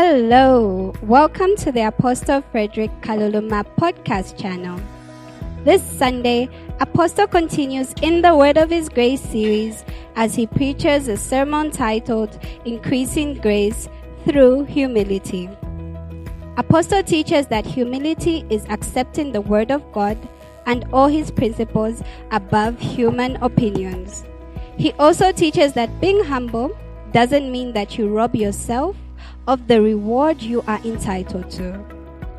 Hello, welcome to the Apostle Frederick Kaluluma podcast channel. This Sunday, Apostle continues in the Word of His Grace series as he preaches a sermon titled Increasing Grace Through Humility. Apostle teaches that humility is accepting the Word of God and all His principles above human opinions. He also teaches that being humble doesn't mean that you rob yourself of the reward you are entitled to.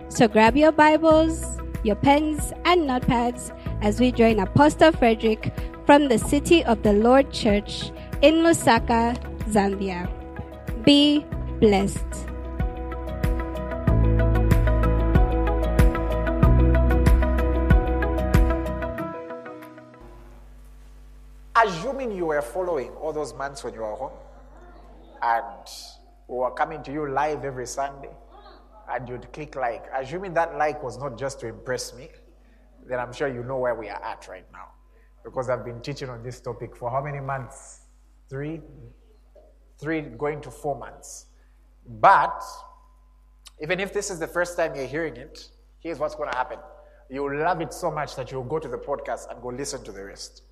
So grab your Bibles, your pens, and notepads as we join Apostle Frederick from the City of the Lord Church in Lusaka, Zambia. Be blessed. Assuming you were following all those months when you were home and we were coming to you live every Sunday and you'd click like, assuming that like was not just to impress me, then I'm sure you know where we are at right now. Because I've been teaching on this topic for how many months? Three? Three going to four months. But even if this is the first time you're hearing it, here's what's going to happen. You'll love it so much that you'll go to the podcast and go listen to the rest.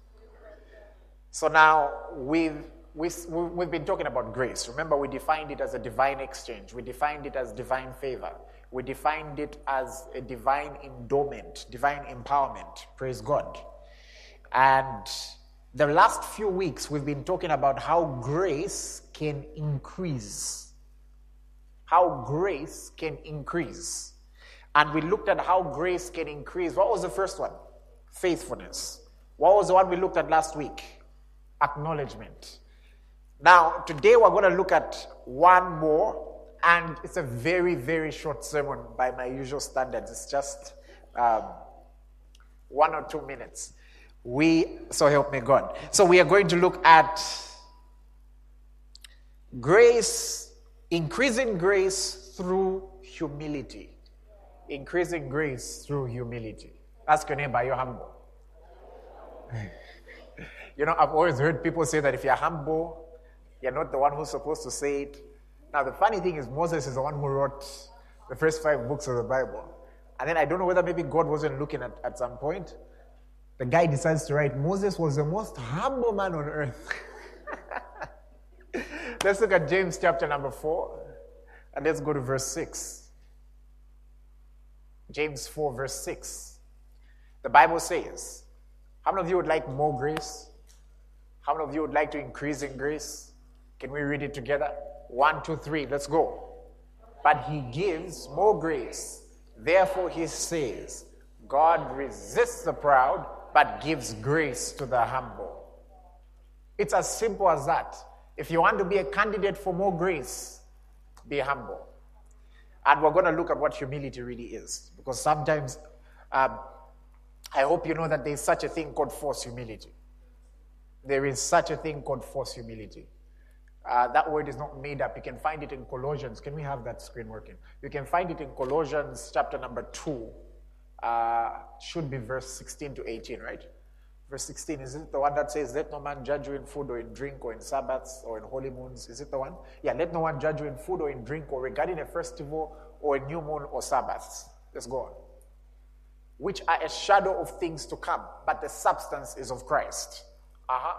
So now we've, we, we've been talking about grace. Remember, we defined it as a divine exchange, we defined it as divine favor, we defined it as a divine endowment, divine empowerment. Praise God. And the last few weeks, we've been talking about how grace can increase. How grace can increase. And we looked at how grace can increase. What was the first one? Faithfulness. What was the one we looked at last week? Acknowledgement. Now, today we're going to look at one more, and it's a very, very short sermon by my usual standards. It's just um, one or two minutes. We, so help me God. So we are going to look at grace, increasing grace through humility. Increasing grace through humility. Ask your neighbor, you're humble. you know, I've always heard people say that if you're humble, you're not the one who's supposed to say it. Now, the funny thing is, Moses is the one who wrote the first five books of the Bible. And then I don't know whether maybe God wasn't looking at at some point. The guy decides to write, Moses was the most humble man on earth. let's look at James chapter number 4, and let's go to verse 6. James 4, verse 6. The Bible says, How many of you would like more grace? How many of you would like to increase in grace? Can we read it together? One, two, three, let's go. But he gives more grace. Therefore, he says, God resists the proud, but gives grace to the humble. It's as simple as that. If you want to be a candidate for more grace, be humble. And we're going to look at what humility really is. Because sometimes, um, I hope you know that there's such a thing called false humility. There is such a thing called false humility. Uh, that word is not made up. You can find it in Colossians. Can we have that screen working? You can find it in Colossians chapter number 2. Uh, should be verse 16 to 18, right? Verse 16, is it the one that says, Let no man judge you in food or in drink or in Sabbaths or in holy moons? Is it the one? Yeah, let no one judge you in food or in drink or regarding a festival or a new moon or Sabbaths. Let's go on. Which are a shadow of things to come, but the substance is of Christ. Uh huh.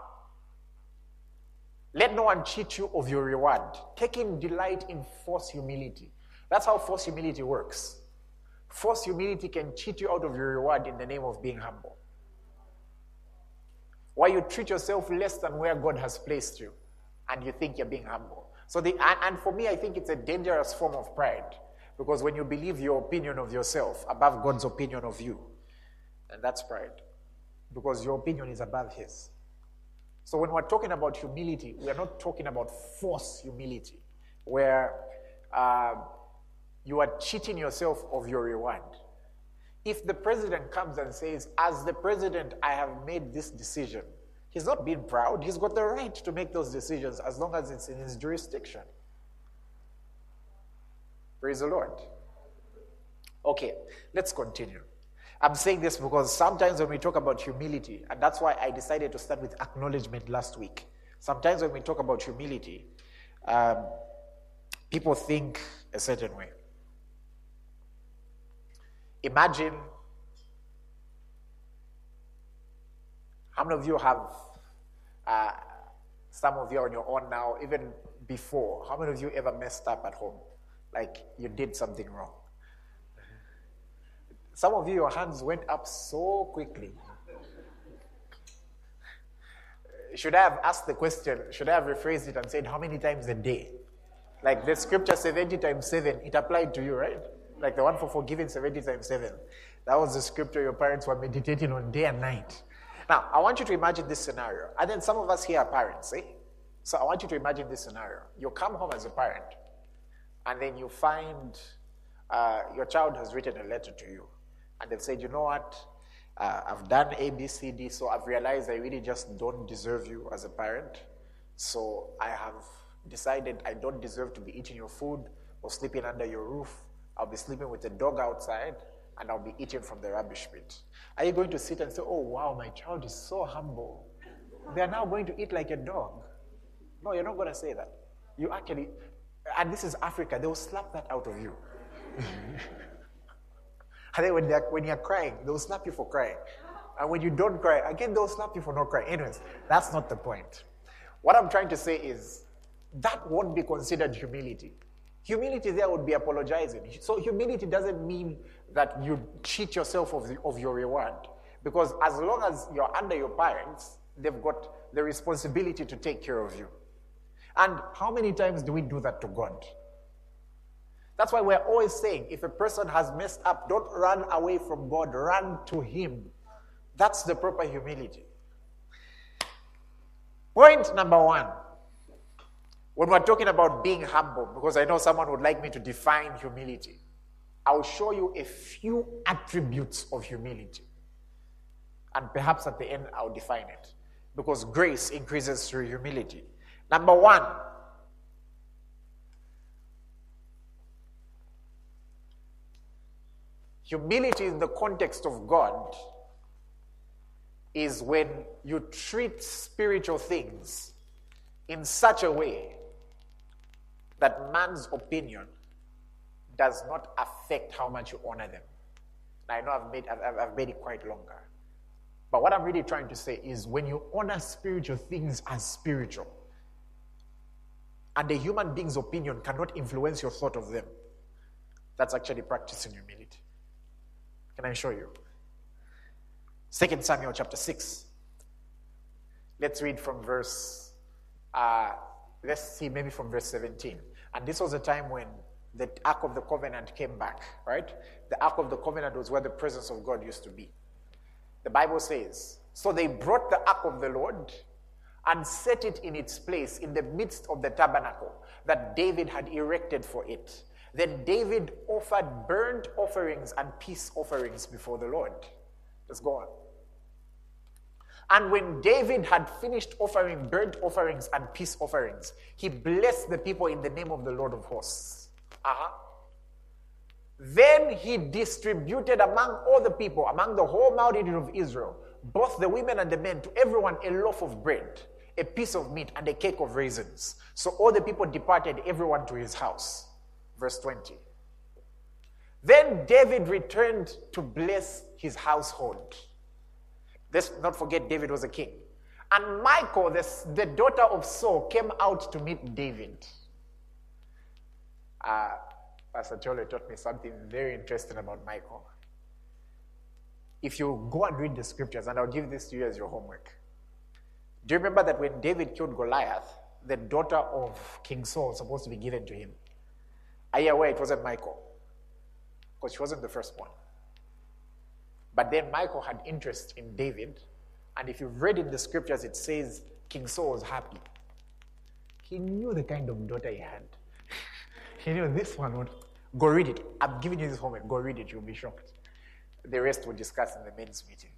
Let no one cheat you of your reward, taking delight in false humility. That's how false humility works. False humility can cheat you out of your reward in the name of being humble. Why you treat yourself less than where God has placed you, and you think you're being humble. So, the, and, for me, I think it's a dangerous form of pride because when you believe your opinion of yourself above God's opinion of you, and that's pride because your opinion is above His. So when we're talking about humility, we are not talking about false humility, where uh, you are cheating yourself of your reward. If the president comes and says, As the president, I have made this decision, he's not being proud. He's got the right to make those decisions as long as it's in his jurisdiction. Praise the Lord. Okay, let's continue. I'm saying this because sometimes when we talk about humility, and that's why I decided to start with acknowledgement last week. Sometimes when we talk about humility, um, people think a certain way. Imagine how many of you have, uh, some of you on your own now, even before, how many of you ever messed up at home? Like you did something wrong? Some of you, your hands went up so quickly. Should I have asked the question? Should I have rephrased it and said, How many times a day? Like the scripture 70 times 7, it applied to you, right? Like the one for forgiving 70 times 7. That was the scripture your parents were meditating on day and night. Now, I want you to imagine this scenario. And then some of us here are parents, eh? So I want you to imagine this scenario. You come home as a parent, and then you find uh, your child has written a letter to you. And they've said, you know what? Uh, I've done A, B, C, D, so I've realized I really just don't deserve you as a parent. So I have decided I don't deserve to be eating your food or sleeping under your roof. I'll be sleeping with a dog outside and I'll be eating from the rubbish pit. Are you going to sit and say, Oh, wow, my child is so humble? They are now going to eat like a dog. No, you're not going to say that. You actually, and this is Africa, they will slap that out of you. and then when, when you're crying, they'll slap you for crying. And when you don't cry, again, they'll slap you for not crying. Anyways, that's not the point. What I'm trying to say is that won't be considered humility. Humility there would be apologizing. So humility doesn't mean that you cheat yourself of, the, of your reward. Because as long as you're under your parents, they've got the responsibility to take care of you. And how many times do we do that to God? That's why we're always saying if a person has messed up, don't run away from God, run to Him. That's the proper humility. Point number one when we're talking about being humble, because I know someone would like me to define humility, I'll show you a few attributes of humility. And perhaps at the end, I'll define it. Because grace increases through humility. Number one, humility in the context of God is when you treat spiritual things in such a way that man's opinion does not affect how much you honor them. I know I've made, I've, I've made it quite longer. But what I'm really trying to say is when you honor spiritual things as spiritual, and a human being's opinion cannot influence your thought of them, that's actually practicing humility. Can I show you? Second Samuel chapter 6. Let's read from verse uh, let's see maybe from verse 17. And this was a time when the Ark of the Covenant came back, right? The Ark of the Covenant was where the presence of God used to be. The Bible says, So they brought the Ark of the Lord and set it in its place in the midst of the tabernacle that David had erected for it. Then David offered burnt offerings and peace offerings before the Lord. Let's go on. And when David had finished offering burnt offerings and peace offerings, he blessed the people in the name of the Lord of hosts. Uh-huh. Then he distributed among all the people, among the whole multitude of Israel, both the women and the men, to everyone a loaf of bread, a piece of meat, and a cake of raisins. So all the people departed, everyone to his house. Verse 20. Then David returned to bless his household. Let's not forget David was a king. And Michal, the, the daughter of Saul, came out to meet David. Uh, Pastor Chole taught me something very interesting about Michal. If you go and read the scriptures, and I'll give this to you as your homework. Do you remember that when David killed Goliath, the daughter of King Saul was supposed to be given to him? Are you aware it wasn't Michal? Because she wasn't the first one. But then Michal had interest in David. And if you've read in the scriptures, it says King Saul was happy. He knew the kind of daughter he had. he knew this one would. Go read it. I'm giving you this homework. Go read it. You'll be shocked. The rest we'll discuss in the men's meeting.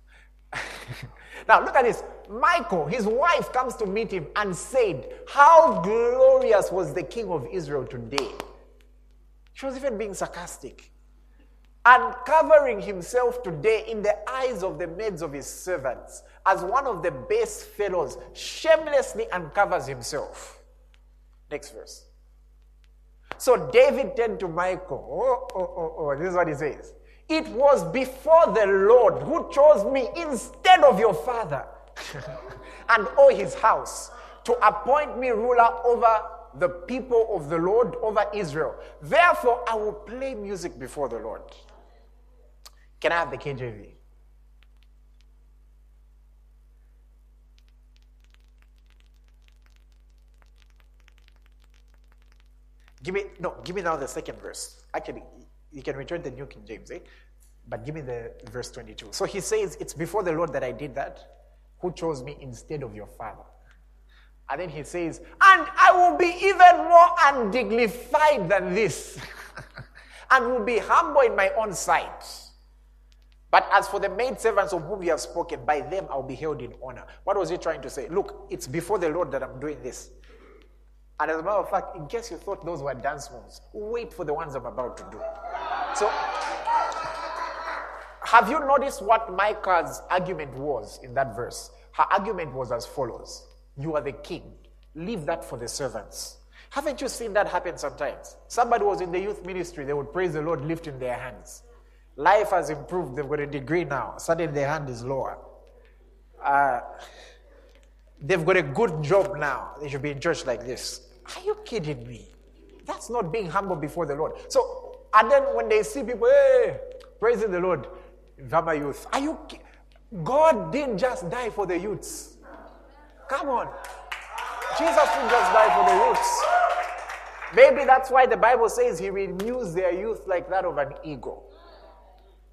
now, look at this. Michal, his wife, comes to meet him and said, How glorious was the king of Israel today. She was even being sarcastic uncovering himself today in the eyes of the maids of his servants as one of the base fellows, shamelessly uncovers himself. Next verse. So David turned to Michal. Oh, oh, oh, oh. This is what he says. It was before the Lord who chose me instead of your father and all his house to appoint me ruler over the people of the Lord, over Israel. Therefore, I will play music before the Lord. Can I have the KJV? Give me no, give me now the second verse. Actually, you can return the New King James, eh? But give me the verse 22. So he says, It's before the Lord that I did that, who chose me instead of your father. And then he says, And I will be even more undignified than this, and will be humble in my own sight. But as for the maidservants of whom you have spoken, by them I'll be held in honor. What was he trying to say? Look, it's before the Lord that I'm doing this. And as a matter of fact, in case you thought those were dance moves, wait for the ones I'm about to do. So, have you noticed what Micah's argument was in that verse? Her argument was as follows You are the king, leave that for the servants. Haven't you seen that happen sometimes? Somebody was in the youth ministry, they would praise the Lord lifting their hands. Life has improved, they've got a degree now. Suddenly their hand is lower. Uh, they've got a good job now. They should be in church like this. Are you kidding me? That's not being humble before the Lord. So, and then when they see people, hey, praising the Lord, Vama youth, are you? God didn't just die for the youths. Come on. Jesus didn't just die for the roots. Maybe that's why the Bible says he renews their youth like that of an eagle.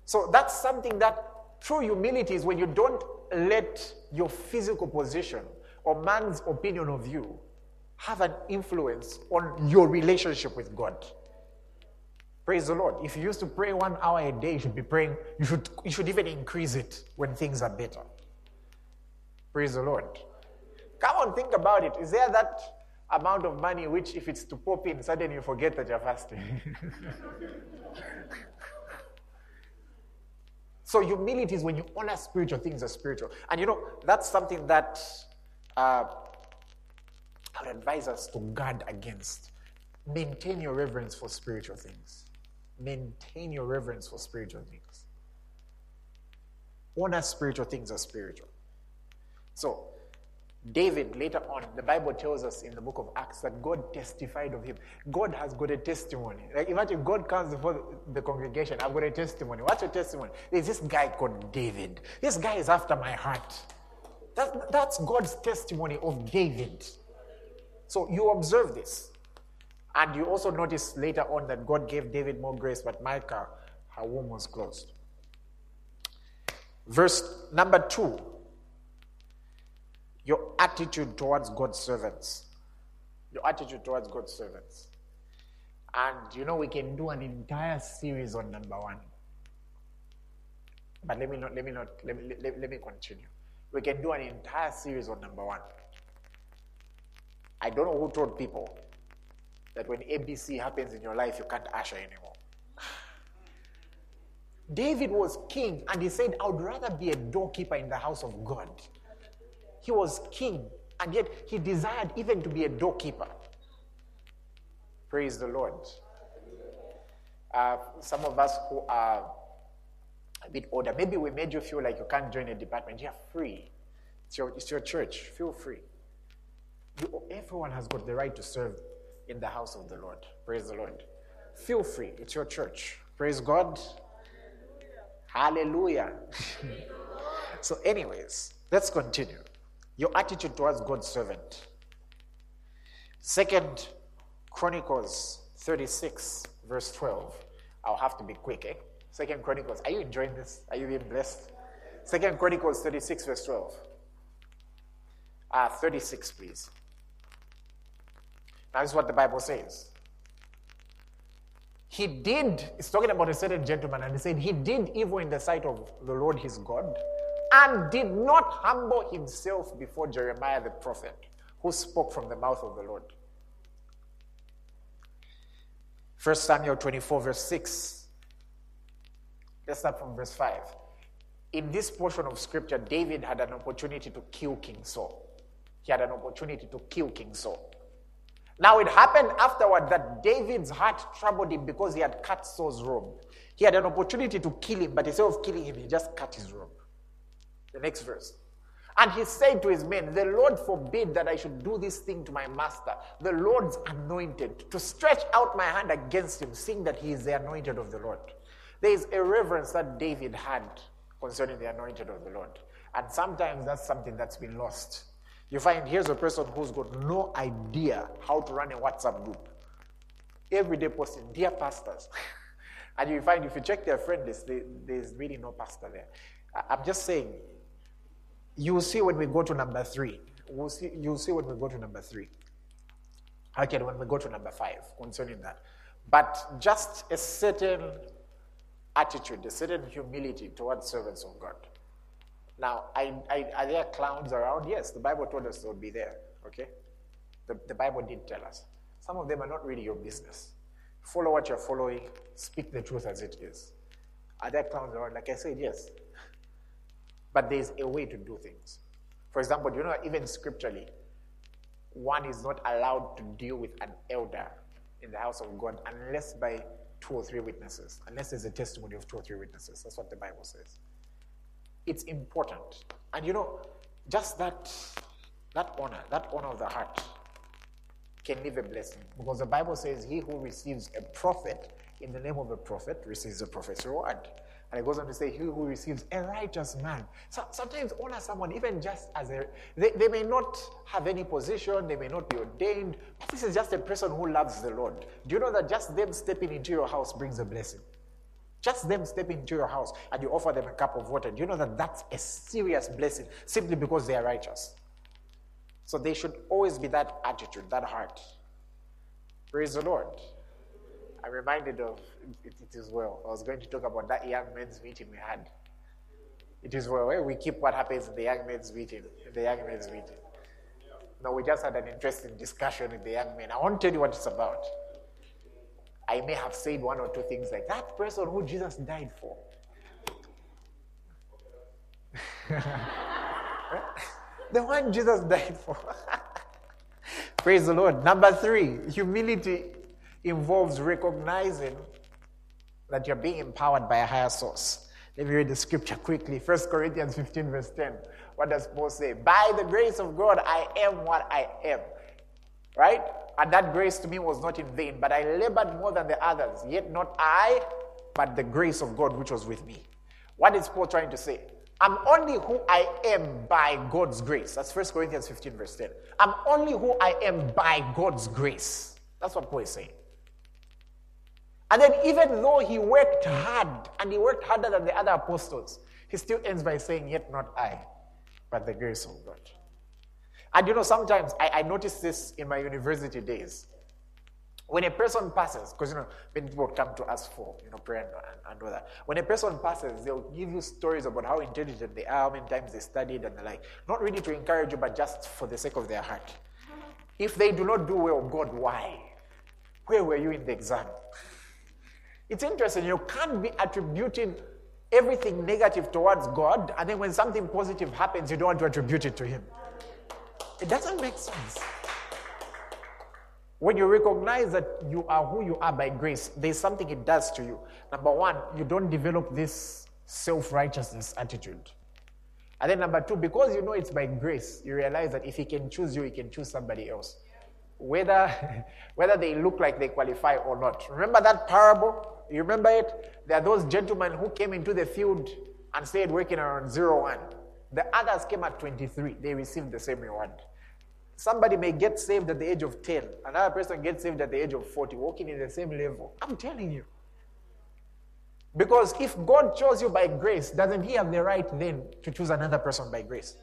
So that's something that true humility is when you don't let your physical position or man's opinion of you have an influence on your relationship with God. Praise the Lord. If you used to pray one hour a day, you should be praying, you should, you should even increase it when things are better. Praise the Lord. Come on, think about it. Is there that amount of money which, if it's to pop in, suddenly you forget that you're fasting? so, humility is when you honor spiritual things as spiritual. And you know, that's something that uh, I would advise us to guard against. Maintain your reverence for spiritual things. Maintain your reverence for spiritual things. Honor spiritual things as spiritual. So, David, later on, the Bible tells us in the book of Acts that God testified of him. God has got a testimony. Like imagine God comes before the congregation, I've got a testimony. What's your testimony? There's this guy called David. This guy is after my heart. That, that's God's testimony of David. So you observe this. And you also notice later on that God gave David more grace, but Michal, her womb was closed. Verse number two your attitude towards God's servants. Your attitude towards God's servants. And you know, we can do an entire series on number one. But let me not, let me not, let me, let, let me continue. We can do an entire series on number one. I don't know who told people that when ABC happens in your life, you can't usher anymore. David was king, and he said, I would rather be a doorkeeper in the house of God. He was king, and yet he desired even to be a doorkeeper. Praise the Lord. Uh, some of us who are a bit older, maybe we made you feel like you can't join a department. You're free. It's your, it's your church. Feel free. You, everyone has got the right to serve in the house of the Lord. Praise the Lord. Feel free. It's your church. Praise God. Hallelujah. so, anyways, let's continue. Your attitude towards God's servant. Second Chronicles 36, verse 12. I'll have to be quick, eh? Second Chronicles. Are you enjoying this? Are you being blessed? Second Chronicles 36, verse 12. Ah, 36, please. Now, this is what the Bible says. He did, it's talking about a certain gentleman, and he said, He did evil in the sight of the Lord his God, and did not humble himself before Jeremiah the prophet, who spoke from the mouth of the Lord. 1 Samuel 24, verse 6. Let's start from verse 5. In this portion of scripture, David had an opportunity to kill King Saul. He had an opportunity to kill King Saul. Now it happened afterward that David's heart troubled him because he had cut Saul's robe. He had an opportunity to kill him, but instead of killing him, he just cut his robe. The next verse. And he said to his men, The Lord forbid that I should do this thing to my master, the Lord's anointed, to stretch out my hand against him, seeing that he is the anointed of the Lord. There is a reverence that David had concerning the anointed of the Lord. And sometimes that's something that's been lost. You find here's a person who's got no idea how to run a WhatsApp group. Every day posting, dear pastors. and you find if you check their friend list, there's really no pastor there. I'm just saying, you will see when we go to number three. We'll see, you'll see when we go to number three. Okay, when we go to number five concerning that. But just a certain attitude, a certain humility towards servants of God. Now, I, I, are there clowns around? Yes, the Bible told us they would be there. Okay? The, the Bible did tell us. Some of them are not really your business. Follow what you're following, speak the truth as it is. Are there clowns around? Like I said, yes. But there's a way to do things. For example, you know even scripturally, one is not allowed to deal with an elder in the house of God unless by two or three witnesses, unless there's a testimony of two or three witnesses. That's what the Bible says. It's important. And you know, just that that honor, that honor of the heart can leave a blessing. Because the Bible says, He who receives a prophet in the name of a prophet receives a prophet's reward. And it goes on to say, He who receives a righteous man. So sometimes honor someone, even just as a, they, they may not have any position, they may not be ordained, but this is just a person who loves the Lord. Do you know that just them stepping into your house brings a blessing? Just them stepping into your house and you offer them a cup of water. Do you know that that's a serious blessing simply because they are righteous? So they should always be that attitude, that heart. Praise the Lord. I'm reminded of it, is well. I was going to talk about that young men's meeting we had. It is well. We keep what happens in the young men's meeting. The young men's meeting. No, we just had an interesting discussion with the young men. I won't tell you what it's about. I may have said one or two things like that person who Jesus died for. the one Jesus died for. Praise the Lord. Number three, humility involves recognizing that you're being empowered by a higher source. Let me read the scripture quickly. 1 Corinthians 15, verse 10. What does Paul say? By the grace of God, I am what I am. Right? And that grace to me was not in vain, but I labored more than the others. Yet not I, but the grace of God which was with me. What is Paul trying to say? I'm only who I am by God's grace. That's 1 Corinthians 15, verse 10. I'm only who I am by God's grace. That's what Paul is saying. And then, even though he worked hard, and he worked harder than the other apostles, he still ends by saying, Yet not I, but the grace of God. And you know, sometimes I, I noticed this in my university days. When a person passes, because you know, many people come to us for you know prayer and, and all that. When a person passes, they'll give you stories about how intelligent they are, how many times they studied and the like. Not really to encourage you, but just for the sake of their heart. If they do not do well, God, why? Where were you in the exam? It's interesting. You can't be attributing everything negative towards God, and then when something positive happens, you don't want to attribute it to Him. It doesn't make sense. When you recognize that you are who you are by grace, there's something it does to you. Number one, you don't develop this self righteousness attitude. And then number two, because you know it's by grace, you realize that if He can choose you, He can choose somebody else. Whether, whether they look like they qualify or not. Remember that parable? You remember it? There are those gentlemen who came into the field and stayed working around zero one. The others came at 23. They received the same reward. Somebody may get saved at the age of 10. Another person gets saved at the age of 40, walking in the same level. I'm telling you. Because if God chose you by grace, doesn't He have the right then to choose another person by grace?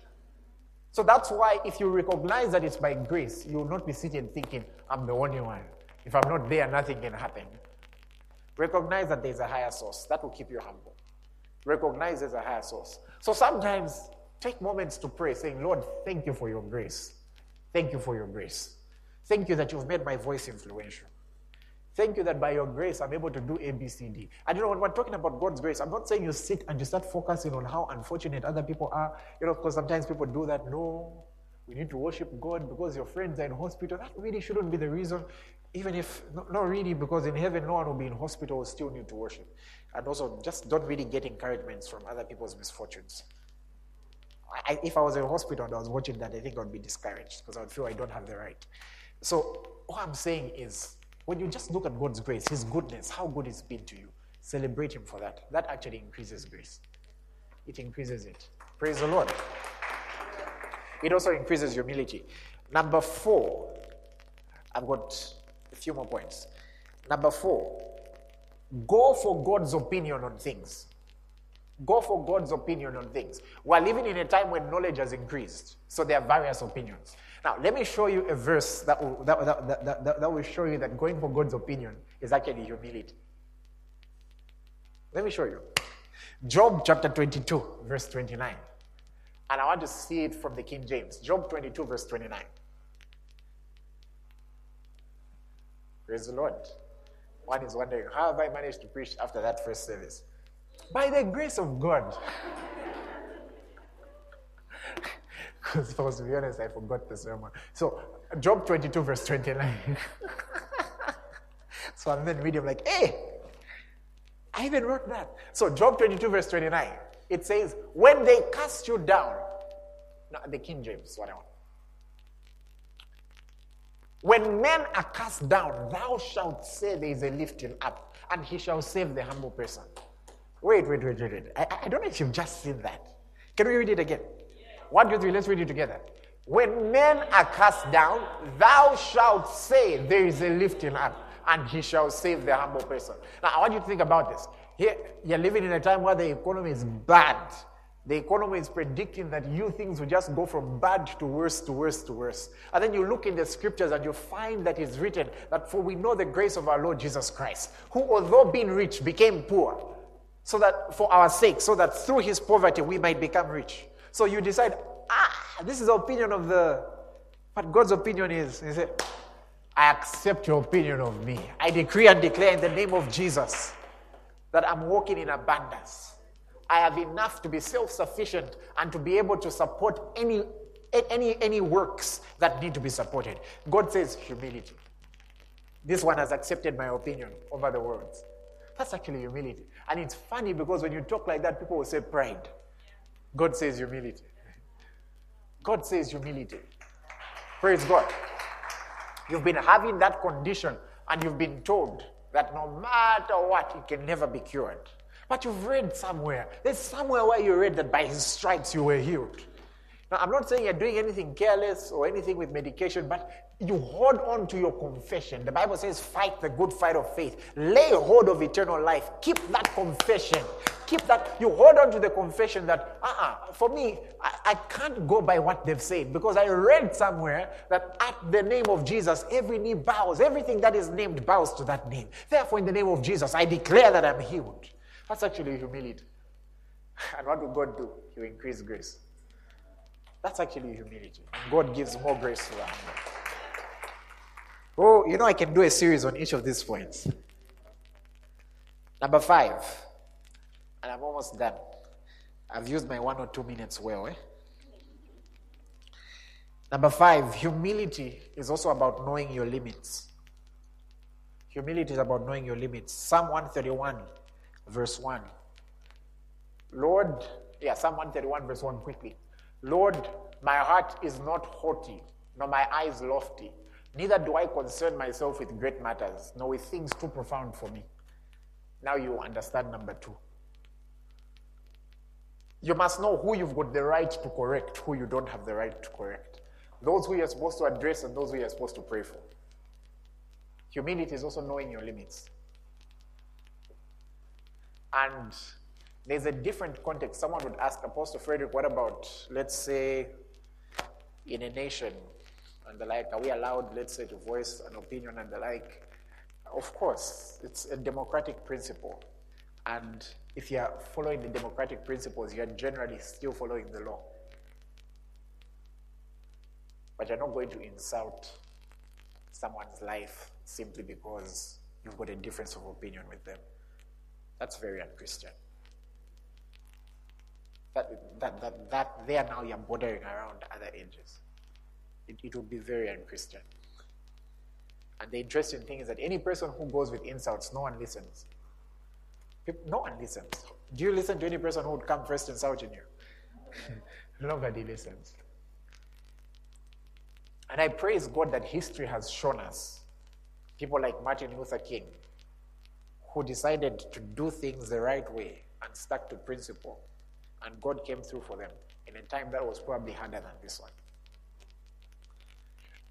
So that's why if you recognize that it's by grace, you will not be sitting thinking, I'm the only one. If I'm not there, nothing can happen. Recognize that there's a higher source. That will keep you humble. Recognize there's a higher source. So sometimes take moments to pray, saying, Lord, thank you for your grace. Thank you for your grace. Thank you that you've made my voice influential. Thank you that by your grace I'm able to do A, B, C, D. And you know, when we're talking about God's grace, I'm not saying you sit and you start focusing on how unfortunate other people are, you know, because sometimes people do that. No. We need to worship God because your friends are in hospital. That really shouldn't be the reason. Even if, not, not really, because in heaven no one will be in hospital, will still need to worship. And also, just don't really get encouragements from other people's misfortunes. I, if I was in hospital and I was watching that, I think I would be discouraged because I would feel I don't have the right. So, what I'm saying is, when you just look at God's grace, His goodness, how good it's been to you, celebrate Him for that. That actually increases grace. It increases it. Praise the Lord. It also increases humility. Number four, I've got a few more points. Number four, go for God's opinion on things. Go for God's opinion on things. We're living in a time when knowledge has increased, so there are various opinions. Now, let me show you a verse that will, that, that, that, that, will show you that going for God's opinion is actually humility. Let me show you. Job chapter 22, verse 29. And I want to see it from the King James. Job 22, verse 29. Praise the Lord. One is wondering, how have I managed to preach after that first service? By the grace of God. Because to be honest, I forgot the sermon. So, Job 22, verse 29. so I'm then reading, like, hey, I even wrote that. So, Job 22, verse 29, it says, When they cast you down, the King James, whatever. When men are cast down, thou shalt say there is a lifting up, and he shall save the humble person. Wait, wait, wait, wait, wait. I, I don't know if you've just seen that. Can we read it again? One, two, three, let's read it together. When men are cast down, thou shalt say, There is a lifting up, and he shall save the humble person. Now, I want you to think about this. Here, you're living in a time where the economy is bad. The economy is predicting that you things will just go from bad to worse to worse to worse. And then you look in the scriptures and you find that it's written that for we know the grace of our Lord Jesus Christ, who although being rich became poor, so that for our sake, so that through his poverty we might become rich. So you decide, ah, this is the opinion of the, what God's opinion is. He said, I accept your opinion of me. I decree and declare in the name of Jesus that I'm walking in abundance. I have enough to be self sufficient and to be able to support any, any, any works that need to be supported. God says humility. This one has accepted my opinion over the words. That's actually humility. And it's funny because when you talk like that, people will say pride. God says humility. God says humility. Praise God. You've been having that condition and you've been told that no matter what, it can never be cured. But you've read somewhere, there's somewhere where you read that by his stripes you were healed. Now, I'm not saying you're doing anything careless or anything with medication, but you hold on to your confession. The Bible says, fight the good fight of faith. Lay hold of eternal life. Keep that confession. Keep that. You hold on to the confession that, uh uh-uh, for me, I, I can't go by what they've said because I read somewhere that at the name of Jesus, every knee bows. Everything that is named bows to that name. Therefore, in the name of Jesus, I declare that I'm healed. That's actually humility. And what will God do? He will increase grace. That's actually humility. God gives more grace to the. Oh, you know, I can do a series on each of these points. Number five, and I'm almost done. I've used my one or two minutes well. Eh? Number five, humility is also about knowing your limits. Humility is about knowing your limits. Psalm 131 verse 1. Lord, yeah, Psalm 131, verse 1, quickly. Lord, my heart is not haughty, nor my eyes lofty. Neither do I concern myself with great matters, nor with things too profound for me. Now you understand number two. You must know who you've got the right to correct, who you don't have the right to correct. Those who you're supposed to address and those who you're supposed to pray for. Humility is also knowing your limits. And there's a different context. Someone would ask Apostle Frederick, what about, let's say, in a nation and the like? Are we allowed, let's say, to voice an opinion and the like? Of course, it's a democratic principle. And if you're following the democratic principles, you're generally still following the law. But you're not going to insult someone's life simply because you've got a difference of opinion with them. That's very unchristian. That, that, that, that there now you're bordering around other ages. It, it would be very unchristian. And the interesting thing is that any person who goes with insults, no one listens. No one listens. Do you listen to any person who would come first insulting you? Nobody listens. And I praise God that history has shown us people like Martin Luther King who decided to do things the right way and stuck to principle. And God came through for them in a time that was probably harder than this one.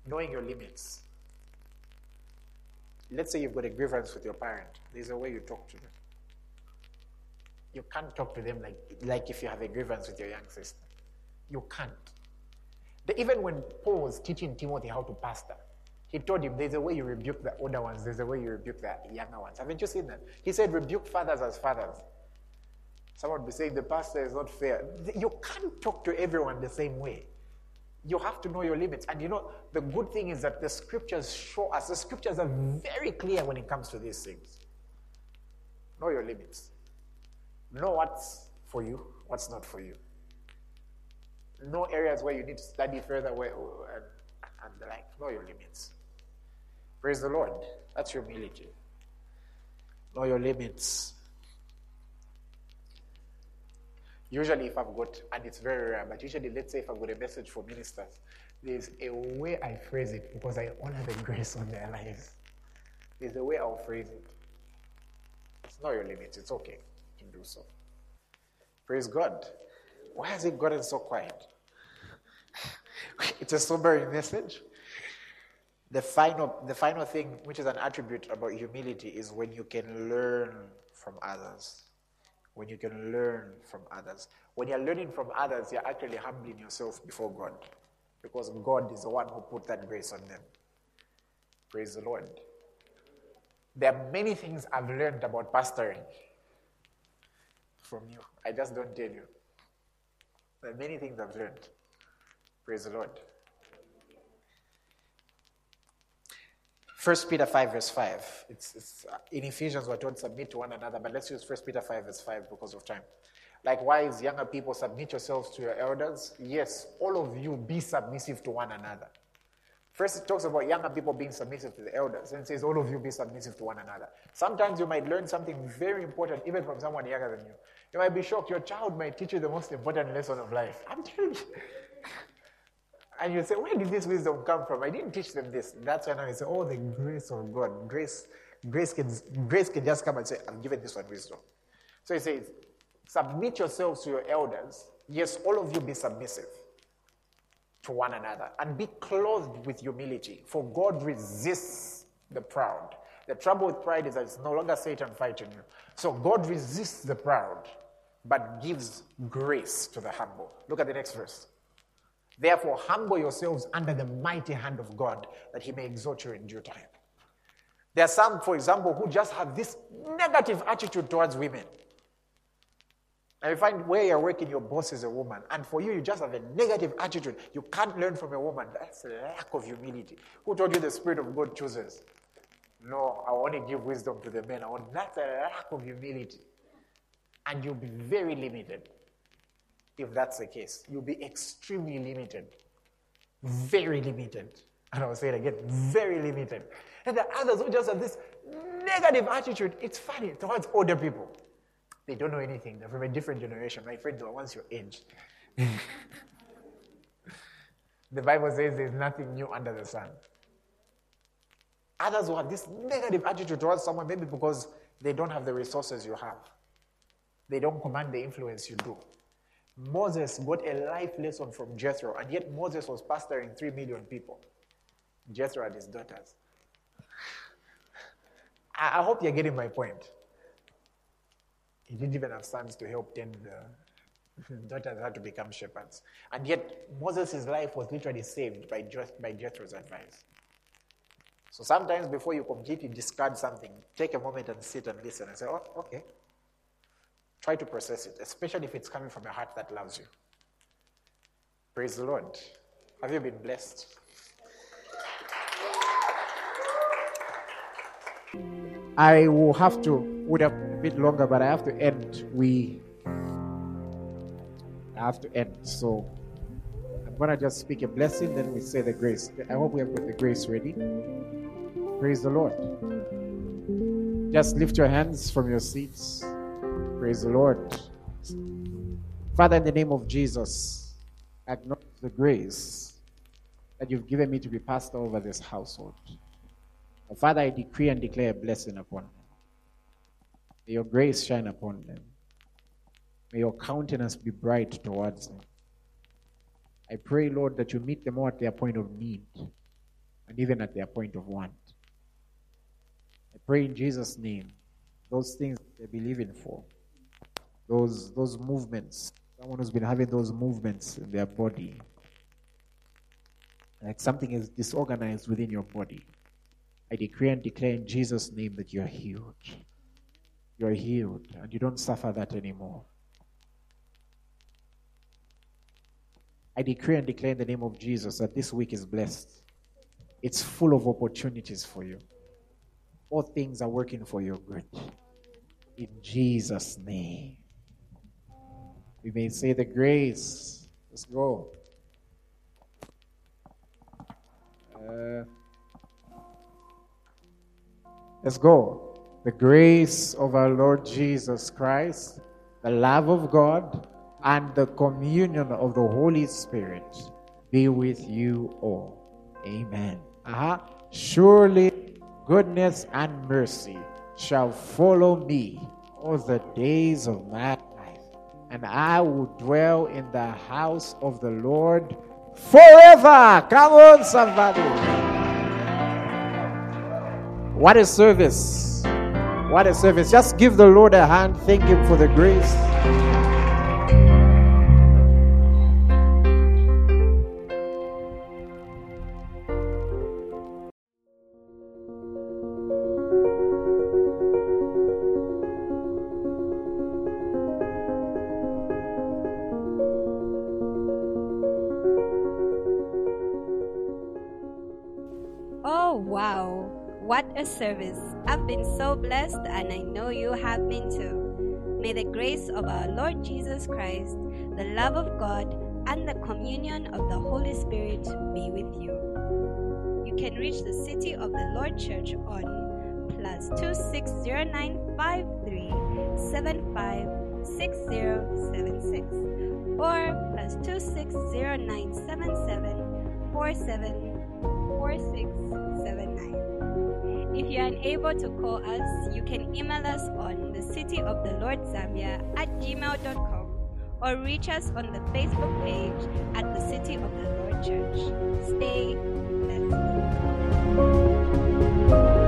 Knowing your limits. Let's say you've got a grievance with your parent, there's a way you talk to them. You can't talk to them like, like if you have a grievance with your young sister. You can't. even when Paul was teaching Timothy how to pastor, he told him there's a way you rebuke the older ones, there's a way you rebuke the younger ones. Haven't you seen that? He said, rebuke fathers as fathers. Someone would be saying the pastor is not fair. You can't talk to everyone the same way. You have to know your limits. And you know, the good thing is that the scriptures show us, the scriptures are very clear when it comes to these things. Know your limits. Know what's for you, what's not for you. Know areas where you need to study further where, and, and the like. Know your limits. Praise the Lord. That's humility. Know your limits. Usually, if I've got, and it's very rare, but usually, let's say if I've got a message for ministers, there's a way I phrase it because I honor the grace on their lives. There's a way I'll phrase it. It's not your limit, it's okay to do so. Praise God. Why has it gotten so quiet? it's a sobering message. The final, the final thing, which is an attribute about humility, is when you can learn from others when you can learn from others. When you're learning from others, you're actually humbling yourself before God because God is the one who put that grace on them. Praise the Lord. There are many things I've learned about pastoring from you. I just don't tell you. There are many things I've learned. Praise the Lord. First Peter 5, verse 5. It's, it's, uh, in Ephesians, we're told submit to one another, but let's use First Peter 5, verse 5 because of time. Likewise, younger people, submit yourselves to your elders. Yes, all of you be submissive to one another. First, it talks about younger people being submissive to the elders, and says, all of you be submissive to one another. Sometimes you might learn something very important, even from someone younger than you. You might be shocked. Your child might teach you the most important lesson of life. I'm telling you. And you say, where did this wisdom come from? I didn't teach them this. That's when I say, oh, the grace of God. Grace, grace, can, grace can just come and say, I'm giving this one wisdom. So he says, submit yourselves to your elders. Yes, all of you be submissive to one another and be clothed with humility, for God resists the proud. The trouble with pride is that it's no longer Satan fighting you. So God resists the proud, but gives grace to the humble. Look at the next verse. Therefore, humble yourselves under the mighty hand of God that he may exalt you in due time. There are some, for example, who just have this negative attitude towards women. And you find where you're working, your boss is a woman. And for you, you just have a negative attitude. You can't learn from a woman. That's a lack of humility. Who told you the Spirit of God chooses? No, I only give wisdom to the men. I want, That's a lack of humility. And you'll be very limited if that's the case. You'll be extremely limited. Very limited. And I'll say it again very limited. And the others who just have this negative attitude, it's funny towards older people. They don't know anything. They're from a different generation. My friends are once your age. the Bible says there's nothing new under the sun. Others will have this negative attitude towards someone, maybe because they don't have the resources you have. They don't command the influence you do. Moses got a life lesson from Jethro, and yet Moses was pastoring three million people. Jethro and his daughters. I, I hope you're getting my point. He didn't even have sons to help tend the daughters had to become shepherds. And yet, Moses' life was literally saved by, by Jethro's advice. So sometimes before you completely discard something, take a moment and sit and listen and say, oh, okay, Try to process it, especially if it's coming from a heart that loves you. Praise the Lord. Have you been blessed? I will have to, would have a bit longer, but I have to end. We I have to end. So I'm to just speak a blessing, then we say the grace. I hope we have got the grace ready. Praise the Lord. Just lift your hands from your seats. Lord. Father, in the name of Jesus, I acknowledge the grace that you've given me to be pastor over this household. Father, I decree and declare a blessing upon them. May your grace shine upon them. May your countenance be bright towards them. I pray, Lord, that you meet them all at their point of need and even at their point of want. I pray in Jesus' name, those things they're believing for, those, those movements, someone who's been having those movements in their body, like something is disorganized within your body. I decree and declare in Jesus' name that you're healed. You're healed and you don't suffer that anymore. I decree and declare in the name of Jesus that this week is blessed. It's full of opportunities for you. All things are working for your good. In Jesus' name. We may say the grace. Let's go. Uh, let's go. The grace of our Lord Jesus Christ, the love of God and the communion of the Holy Spirit be with you all. Amen. Uh-huh. Surely goodness and mercy shall follow me all the days of my and I will dwell in the house of the Lord forever. Come on, somebody. What a service! What a service. Just give the Lord a hand. Thank Him for the grace. What a service! I've been so blessed, and I know you have been too. May the grace of our Lord Jesus Christ, the love of God, and the communion of the Holy Spirit be with you. You can reach the City of the Lord Church on plus 260953756076 or plus 260977474677. If you are unable to call us, you can email us on the City of the Lord Zambia at gmail.com or reach us on the Facebook page at the City of the Lord Church. Stay blessed.